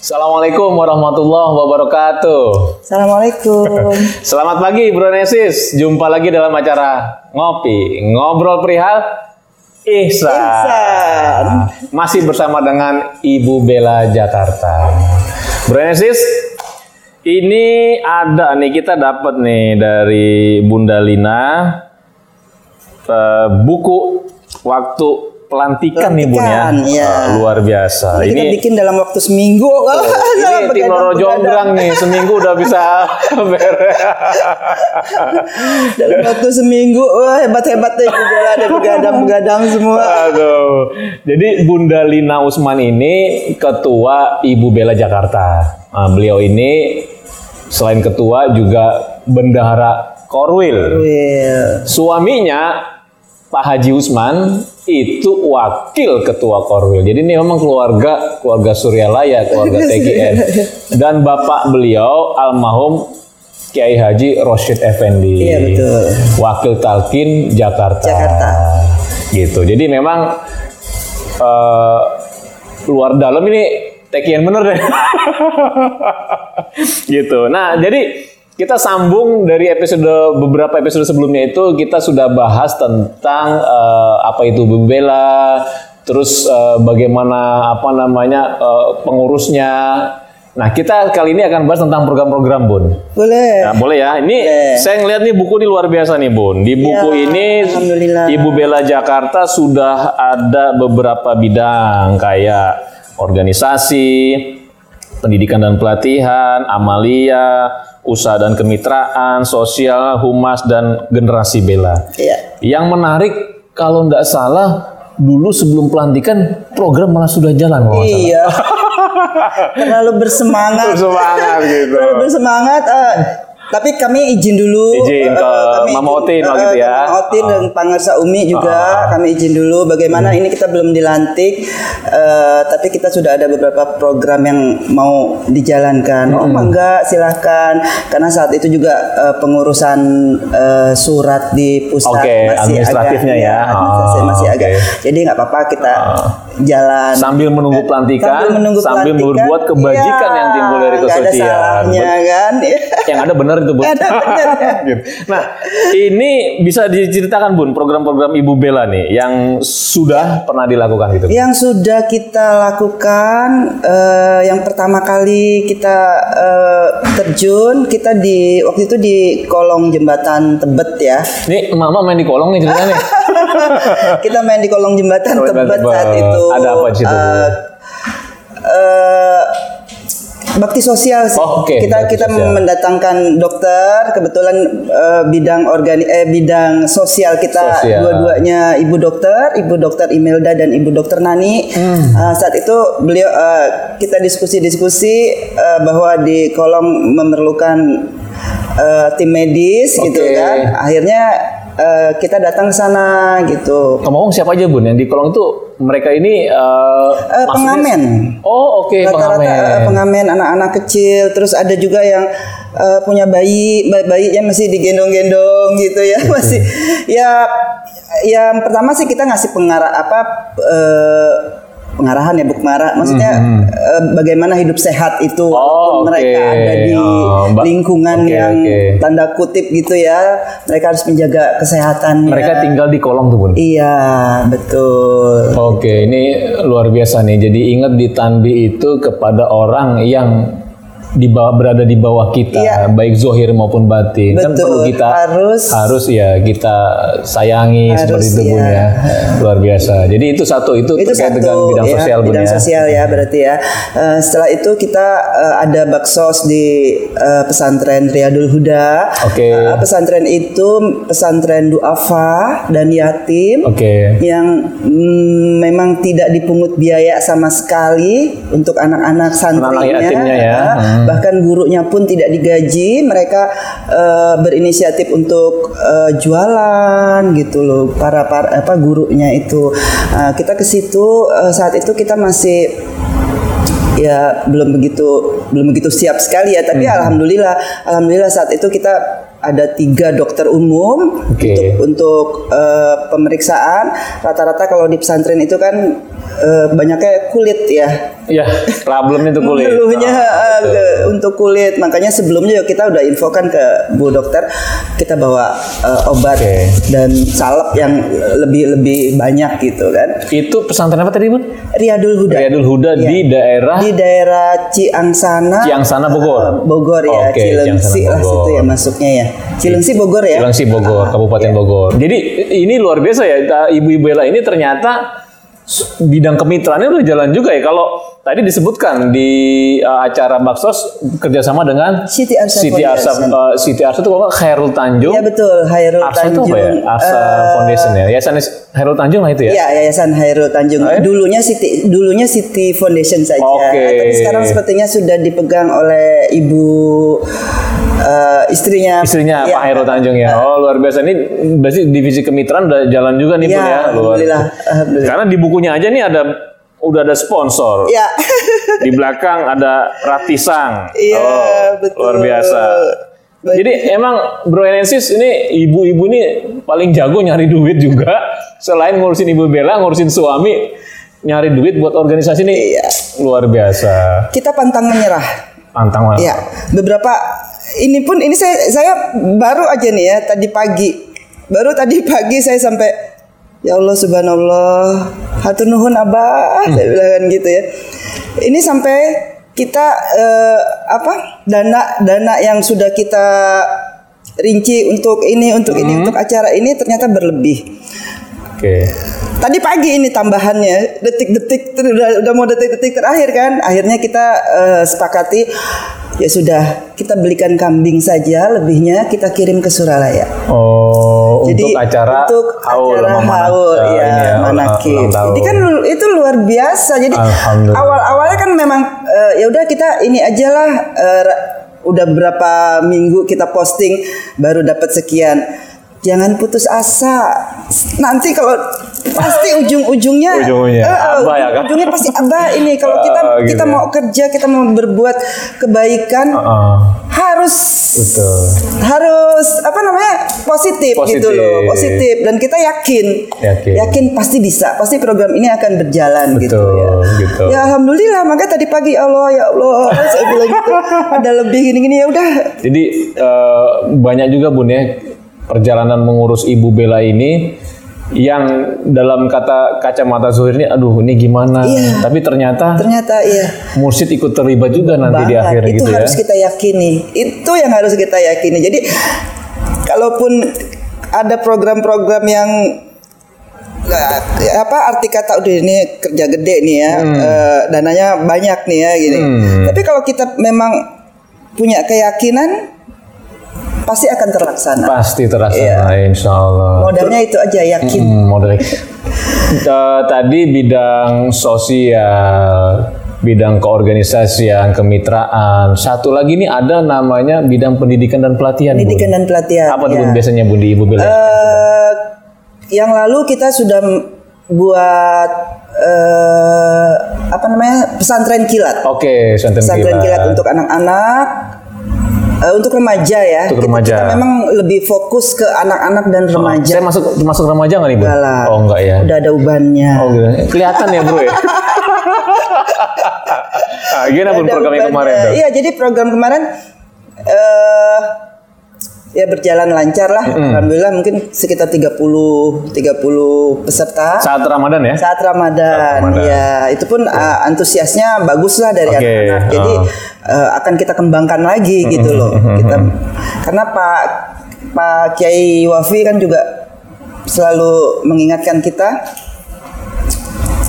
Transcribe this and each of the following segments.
Assalamualaikum warahmatullahi wabarakatuh. Assalamualaikum. Selamat pagi Bro Nesis. Jumpa lagi dalam acara Ngopi, Ngobrol Perihal Ihsan. Ihsan. Masih bersama dengan Ibu Bella Jakarta. Bro Nesis, ini ada nih kita dapat nih dari Bunda Lina eh, buku waktu pelantikan, nih Bun ya. Iya. Eh, luar biasa. Ini kita bikin dalam waktu seminggu. ini tim Loro Jonggrang nih seminggu udah bisa beres. dalam waktu seminggu, wah hebat hebat deh juga ada begadang-begadang semua. Aduh. Jadi Bunda Lina Usman ini ketua Ibu Bella Jakarta. Nah, beliau ini selain ketua juga bendahara Korwil. Will. Suaminya Pak Haji Usman itu wakil ketua Korwil. Jadi ini memang keluarga keluarga Suryalaya, keluarga TGN. Dan bapak beliau almarhum Kiai Haji Roshid Effendi. Iya, betul. Wakil Talkin Jakarta. Jakarta. Gitu. Jadi memang eh, luar dalam ini TGN bener deh. gitu. Nah, jadi kita sambung dari episode beberapa episode sebelumnya itu kita sudah bahas tentang eh, apa itu bebela, terus eh, bagaimana apa namanya eh, pengurusnya. Nah, kita kali ini akan bahas tentang program-program, Bun. Boleh. Nah, boleh ya. Ini Boleh. saya ngeliat nih buku ini luar biasa nih, Bun. Di buku Ya, ini. Ibu Bella Jakarta sudah ada beberapa bidang kayak organisasi, pendidikan dan pelatihan, amalia, usaha dan kemitraan, sosial, humas dan generasi Bella. Iya. Yang menarik kalau nggak salah dulu sebelum pelantikan program malah sudah jalan kalau nggak salah. Iya. Terlalu bersemangat. Semangat gitu. Terlalu bersemangat. eh, tapi kami izin dulu. Izin eh, ke kami Mama Otin izin, eh, itu ke ya. Mama Otin dan Pangersa Umi juga Ah. kami izin dulu. Bagaimana ini kita belum dilantik, eh, tapi kita sudah ada beberapa program yang mau dijalankan. Oh enggak, silahkan. Karena saat itu juga eh, pengurusan eh, surat di pusat Oke, masih administratifnya agak, ya. administrasi Oh, masih agak. oke. Jadi nggak apa-apa kita jalan sambil menunggu pelantikan, sambil menunggu sambil pelantikan, berbuat kebajikan iya, yang timbul dari nggak ada salahnya kan Yang ada benar itu, Bun. Ada ya. Gitu. nah, ini bisa diceritakan, Bun, program-program Ibu Bella nih yang sudah pernah dilakukan gitu. yang sudah kita lakukan eh, yang pertama kali kita eh, terjun kita di waktu itu di kolong jembatan Tebet ya Nih, Mama main di kolong nih ceritanya. kita main di kolong jembatan Jembatan Tebet saat itu Ada apa di situ? Eh, eh, bakti sosial sih. Oh, oke, kita bakti kita sosial. mendatangkan dokter kebetulan eh, bidang organi eh, bidang sosial kita Sosial. dua-duanya ibu dokter ibu dokter Imelda dan ibu dokter Nani Hmm. Eh, saat itu beliau eh, kita diskusi-diskusi eh, bahwa di kolom memerlukan eh, tim medis gitu Oke. kan akhirnya eh, kita datang ke sana gitu Ngomong siapa aja, Bun? Yang di kolong itu mereka ini eh, Eh, maksudnya- pengamen. Oh, oke, rata-rata pengamen. eh, pengamen anak-anak kecil terus ada juga yang eh, punya bayi bayi bayinya masih digendong-gendong gitu ya masih ya yang pertama sih kita ngasih pengarah apa eh, pengarahan ya bu pengarah maksudnya eh, bagaimana hidup sehat itu Hmm, Oh, mereka ada di Oh, Mbak. lingkungan Oke, yang oke. tanda kutip gitu ya mereka harus menjaga kesehatan Mereka tinggal di kolong tuh, Bun. iya betul Oke, ini luar biasa nih. Jadi ingat di Tanbi itu kepada orang yang di bawah berada di bawah kita, Iya. baik zohir maupun batin. Kan Betul, perlu kita harus- harus ya kita sayangi Harus, seperti itu Bun iya. ya. Luar biasa. Jadi itu satu itu, itu terkait satu dengan bidang ya, sosial bidang ya. sosial ya berarti ya Eh, setelah itu kita eh, ada baksos di eh, pesantren Riyadul Huda Oke. Eh, pesantren itu pesantren duafa dan yatim Oke. yang mm, memang tidak dipungut biaya sama sekali untuk anak-anak santrinya yatimnya ya. Eh, Hmm. bahkan gurunya pun tidak digaji mereka eh, berinisiatif untuk eh, jualan gitu loh. Para para apa gurunya itu. Eh, kita ke situ eh, saat itu kita masih ya belum begitu belum begitu siap sekali ya. Tapi alhamdulillah alhamdulillah saat itu kita ada tiga dokter umum Oke. untuk untuk eh, pemeriksaan. Rata-rata kalau di pesantren itu kan eh, banyaknya kulit ya. Ya, problemnya itu kulit. Mengeluhnya Ah, eh, ke- untuk kulit. Makanya sebelumnya kita udah infokan ke Bu Dokter kita bawa eh, obat Oke. dan salep yang lebih lebih banyak gitu kan. Itu pesantren apa tadi, Bun? Riadul Huda Riyadul Huda di daerah di daerah Ciangsana Ciangsana Bogor. eh, Bogor ya, Oke, Cilengsi lah situ ya masuknya ya. Cilengsi Bogor ya. Cilengsi Bogor, Kabupaten Bogor. Jadi ini luar biasa ya, ta- Ibu Bella ini ternyata bidang kemitraannya udah jalan juga ya. Kalau tadi disebutkan di uh, acara Baksos kerjasama dengan Siti Arsa Siti Arsa, uh, Siti Arsa itu kalau nggak Khairul Tanjung. Ya betul, Hairul Arsa itu Tanjung. apa ya? Arsa Eh, Foundation ya. Yayasan Khairul Tanjung lah itu ya. Ya, Yayasan Hairul Tanjung. Ya? Dulunya Siti dulunya Siti Foundation saja. Oke. Tapi sekarang sepertinya sudah dipegang oleh ibu eh, istrinya. Istrinya Ya. Pak Hairul Tanjung ya. Oh luar biasa ini berarti divisi kemitraan udah jalan juga nih Ya, Bun ya. Alhamdulillah, alhamdulillah. Karena di bukunya aja nih ada udah ada sponsor. Ya. Di belakang ada Ratisang. Iya, Oh, betul. Luar biasa. Baik. Jadi emang Bro Enesis ini ibu-ibu ini paling jago nyari duit juga. Selain ngurusin ibu Bella, ngurusin suami, nyari duit buat organisasi ini Iya. luar biasa. Kita pantang menyerah. Pantang banget. Ya, beberapa ini pun ini saya saya baru aja nih ya tadi pagi. Baru tadi pagi saya sampai ya Allah subhanallah hatur nuhun abah saya bilang kan gitu ya. Ini sampai kita eh, apa dana dana yang sudah kita rinci untuk ini untuk ini untuk acara ini ternyata berlebih. Oke. Tadi pagi ini tambahannya detik-detik udah, udah mau detik-detik terakhir kan. Akhirnya kita eh, sepakati ya sudah kita belikan kambing saja lebihnya kita kirim ke Suralaya. Oh, Jadi untuk acara untuk haul acara haul ya, ulang- manakib. Jadi kan itu luar biasa. Jadi awal-awalnya kan memang eh, ya udah kita ini aja lah eh, udah beberapa minggu kita posting baru dapat sekian. Jangan putus asa. Nanti kalau pasti ujung-ujungnya Ujung-ujungnya, eh, eh, abah ya kan? Ujungnya pasti abah ini kalau kita Ah, gitu kita ya. mau kerja, kita mau berbuat kebaikan Heeh. harus betul. harus apa namanya positif, Positif. gitu loh positif dan kita yakin Yakin. pasti bisa pasti program ini akan berjalan gitu Betul, ya gitu. ya alhamdulillah makanya tadi pagi Allah ya Allah saya bilang gitu ada lebih gini-gini ya udah Jadi eh, banyak juga bun ya perjalanan mengurus ibu Bella ini yang dalam kata kacamata Zuhir ini, aduh ini gimana? Iya. Tapi ternyata ternyata iya mursid ikut terlibat juga nanti di banget akhir itu gitu ya. harus kita yakini itu yang harus kita yakini jadi kalaupun ada program-program yang eh, apa arti kata udah ini kerja gede nih ya eh, dananya banyak nih ya gini Hmm. tapi kalau kita memang punya keyakinan pasti akan terlaksana Pasti Iya. terlaksana, insya Allah. modalnya itu aja yakin Hmm, modal. Eh, tadi bidang sosial, bidang keorganisasian, kemitraan. Satu lagi nih ada namanya bidang pendidikan dan pelatihan. Bun. pendidikan dan pelatihan Apa tuh ya. Bun, biasanya Bun di Ibu Bella? Eh, yang lalu kita sudah buat eh, apa namanya pesantren kilat Oke, Santen pesantren Kilat. kilat untuk anak-anak eh, untuk remaja ya Untuk Kita- remaja. kita, memang lebih fokus ke anak-anak dan remaja Saya masuk masuk remaja nggak nih, Bu? Enggak lah. Oh, enggak ya. udah ada ubannya Oh, gitu. Kelihatan ya, Bro ya. ah, gimana Ada program yang kemarin iya jadi program kemarin eh ya berjalan lancar lah. Alhamdulillah mungkin sekitar 30 30 peserta. Saat Ramadan ya? saat Ramadan, Ramadan. ya itu pun uh, antusiasnya bagus lah dari anak-anak. Jadi oh. uh, akan kita kembangkan lagi gitu loh. Kita karena Pak Pak Kiai Wafi kan juga selalu mengingatkan kita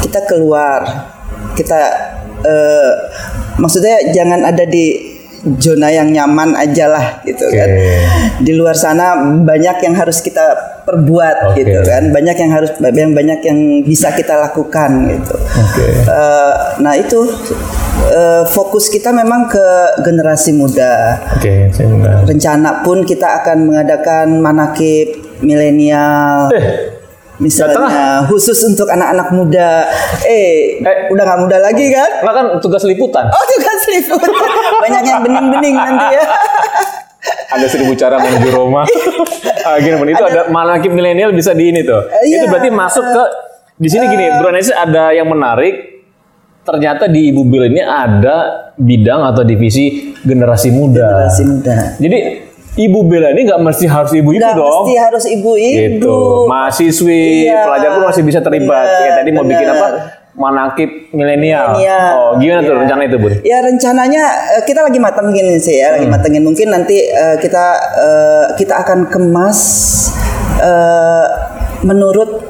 kita keluar. Kita uh, maksudnya jangan ada di zona yang nyaman aja lah gitu Oke. kan di luar sana banyak yang harus kita perbuat Oke. gitu kan banyak yang harus yang banyak yang bisa kita lakukan gitu Oke. Eh, nah itu eh, fokus kita memang ke generasi muda Oke, benar. rencana pun kita akan mengadakan manakib milenial Eh, misalnya khusus untuk anak-anak muda eh, Eh. udah nggak muda lagi kan Enggak kan tugas liputan. oh juga selimut banyak yang bening-bening nanti ya Ada seribu cara menuju Roma. ah, gini, Bun. itu ada, manakib milenial bisa di ini tuh. Eh, itu iya. berarti masuk ke Di sini gini, Bro Nesis ada yang menarik. Ternyata di Ibu Bel ini ada bidang atau divisi generasi muda. Generasi muda. Jadi Ibu Bella ini nggak mesti harus ibu-ibu Nggak dong. mesti harus ibu-ibu. Gitu. Mahasiswi, Iya. pelajar pun masih bisa terlibat. Bener, Kayak tadi mau bikin bener. apa? Manakib milenial. Oh, gimana tuh Iya. rencana itu, Bun? Ya rencananya eh, kita lagi matengin sih ya, lagi Hmm. matengin. Mungkin nanti eh, kita eh, kita akan kemas eh, menurut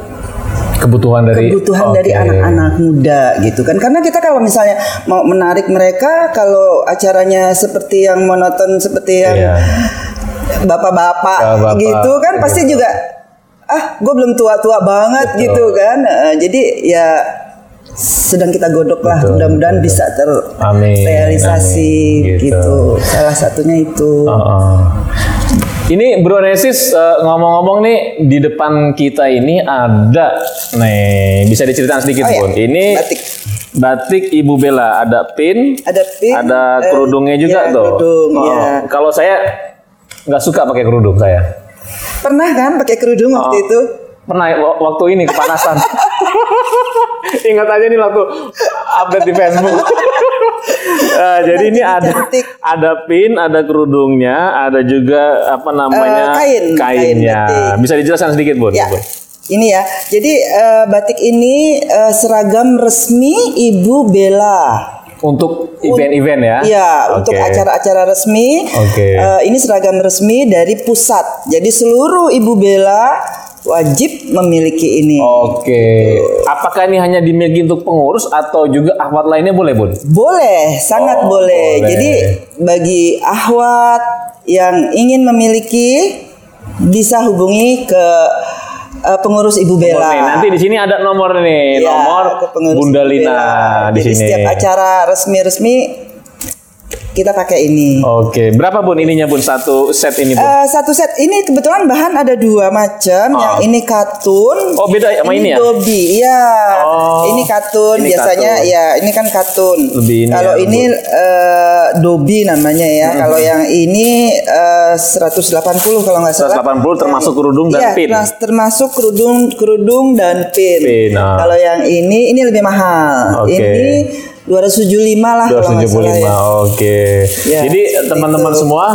Kebutuhan dari kebutuhan dari Oke. anak-anak muda gitu kan karena kita kalau misalnya mau menarik mereka kalau acaranya seperti yang monoton seperti yang Iya. Bapak-bapak Bapak-bapak, gitu kan pasti gitu. juga ah gue belum tua-tua banget Betul. gitu kan Eh, jadi ya sedang kita godok lah mudah-mudahan bisa terrealisasi gitu. gitu. salah satunya itu Heeh. Ini Bro Nesis eh, ngomong-ngomong nih di depan kita ini ada nih bisa diceritakan sedikit Oh, iya. Bun. Ini Batik. batik Ibu Bella ada pin, ada pin ada eh, kerudungnya juga ya, tuh. kerudung, Oh, ya. Kalau saya nggak suka pakai kerudung saya. pernah kan pakai kerudung waktu Oh. itu Pernah ya, wa- waktu ini kepanasan. Ingat aja nih waktu update di Facebook. Eh, jadi ini ada Cantik. ada pin, ada kerudungnya, ada juga apa namanya Eh, kain, kain kainnya. batik. Bisa dijelaskan sedikit, Bu? Ya, ini ya. Jadi eh, batik ini eh, seragam resmi Ibu Bella. Untuk event-event ya? Iya, Oke. untuk acara-acara resmi. Oke. eh, ini seragam resmi dari pusat. Jadi seluruh Ibu Bella wajib memiliki ini. Oke. Apakah ini hanya dimiliki untuk pengurus atau juga ahwat lainnya boleh, Bun? Boleh, sangat Oh, boleh. boleh. Jadi bagi ahwat yang ingin memiliki bisa hubungi ke eh, pengurus Ibu Bella. Nih, nanti di sini ada nomor nih, Ya, nomor Bunda Lina di Jadi sini. setiap acara resmi-resmi kita pakai ini. Oke, berapa Bun ininya Bun? Satu set ini Bun? Eh, satu set ini kebetulan bahan ada dua macam. Ah. Yang ini katun. Oh, beda sama ini ya? Dobi, iya. Oh, ini katun. ini Biasanya katun. ya ini kan katun. Lebih ini Kalau ya, ini eh, dobi namanya ya. Kalau yang ini eh, 180 kalau nggak salah. 180 termasuk kerudung dan Iya, pin. termas- termasuk kerudung kerudung dan pin. Pin, ah. Kalau yang ini ini lebih mahal. Oke. Ini 275 lah kalau nggak 275. salah ya. Oke. Ya, Jadi teman-teman semua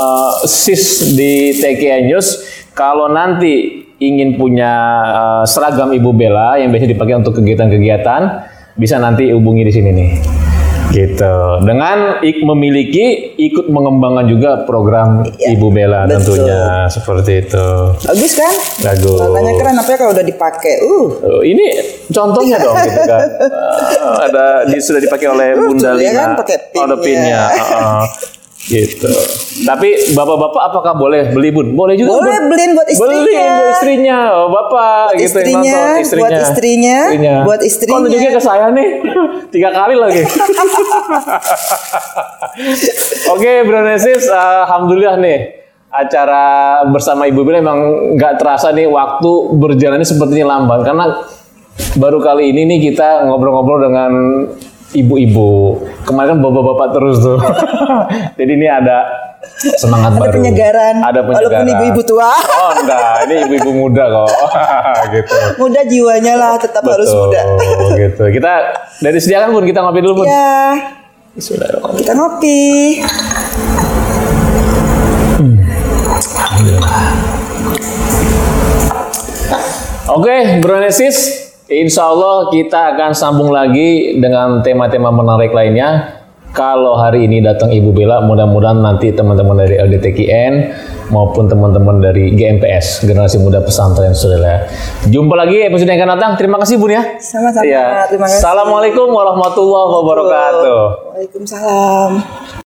eh, sis di TKI News kalau nanti ingin punya eh, seragam Ibu Bella yang biasa dipakai untuk kegiatan-kegiatan bisa nanti hubungi di sini nih. Gitu. Dengan ik memiliki ikut mengembangkan juga program Ibu Bella betul. tentunya seperti itu. Bagus kan? Bagus. Warnanya keren apa ya kalau udah dipakai. Uh. Oh, ini contohnya dong gitu kan. Ah, ada di, sudah dipakai oleh Bunda ya Lina. kan, pakai Oh, ada pinnya. pinnya. Ah, gitu. Tapi bapak-bapak apakah boleh beli bun? Boleh juga Boleh bun. beliin buat istrinya. Beli buat istrinya. Oh, bapak gitu yang istrinya, nonton. buat istrinya, buat istrinya. Kok tunjuknya ke saya nih. Tiga kali lagi. Oke, Bro Nesis, alhamdulillah nih acara bersama Ibu Bila memang nggak terasa nih waktu berjalannya sepertinya lamban karena baru kali ini nih kita ngobrol-ngobrol dengan ibu-ibu. Kemarin kan bapak-bapak terus tuh. Jadi ini ada semangat Ada baru. penyegaran. Ada penyegaran. Walaupun ibu-ibu tua. Oh enggak, ini ibu-ibu muda kok. gitu. Muda jiwanya lah tetap harus Betul, muda. gitu. Kita dari sediakan pun kita ngopi dulu pun. ya, Bismillahirrahmanirrahim. kita ngopi. Oke, Bro Nesis, Insya Allah kita akan sambung lagi dengan tema-tema menarik lainnya. Kalau hari ini datang Ibu Bella, mudah-mudahan nanti teman-teman dari LDTKN maupun teman-teman dari GMPS, Generasi Muda Pesantren Saudara. Jumpa lagi episode yang akan datang. Terima kasih Bun ya. Sama-sama. Iya. Terima kasih. Assalamualaikum warahmatullahi wabarakatuh. Waalaikumsalam.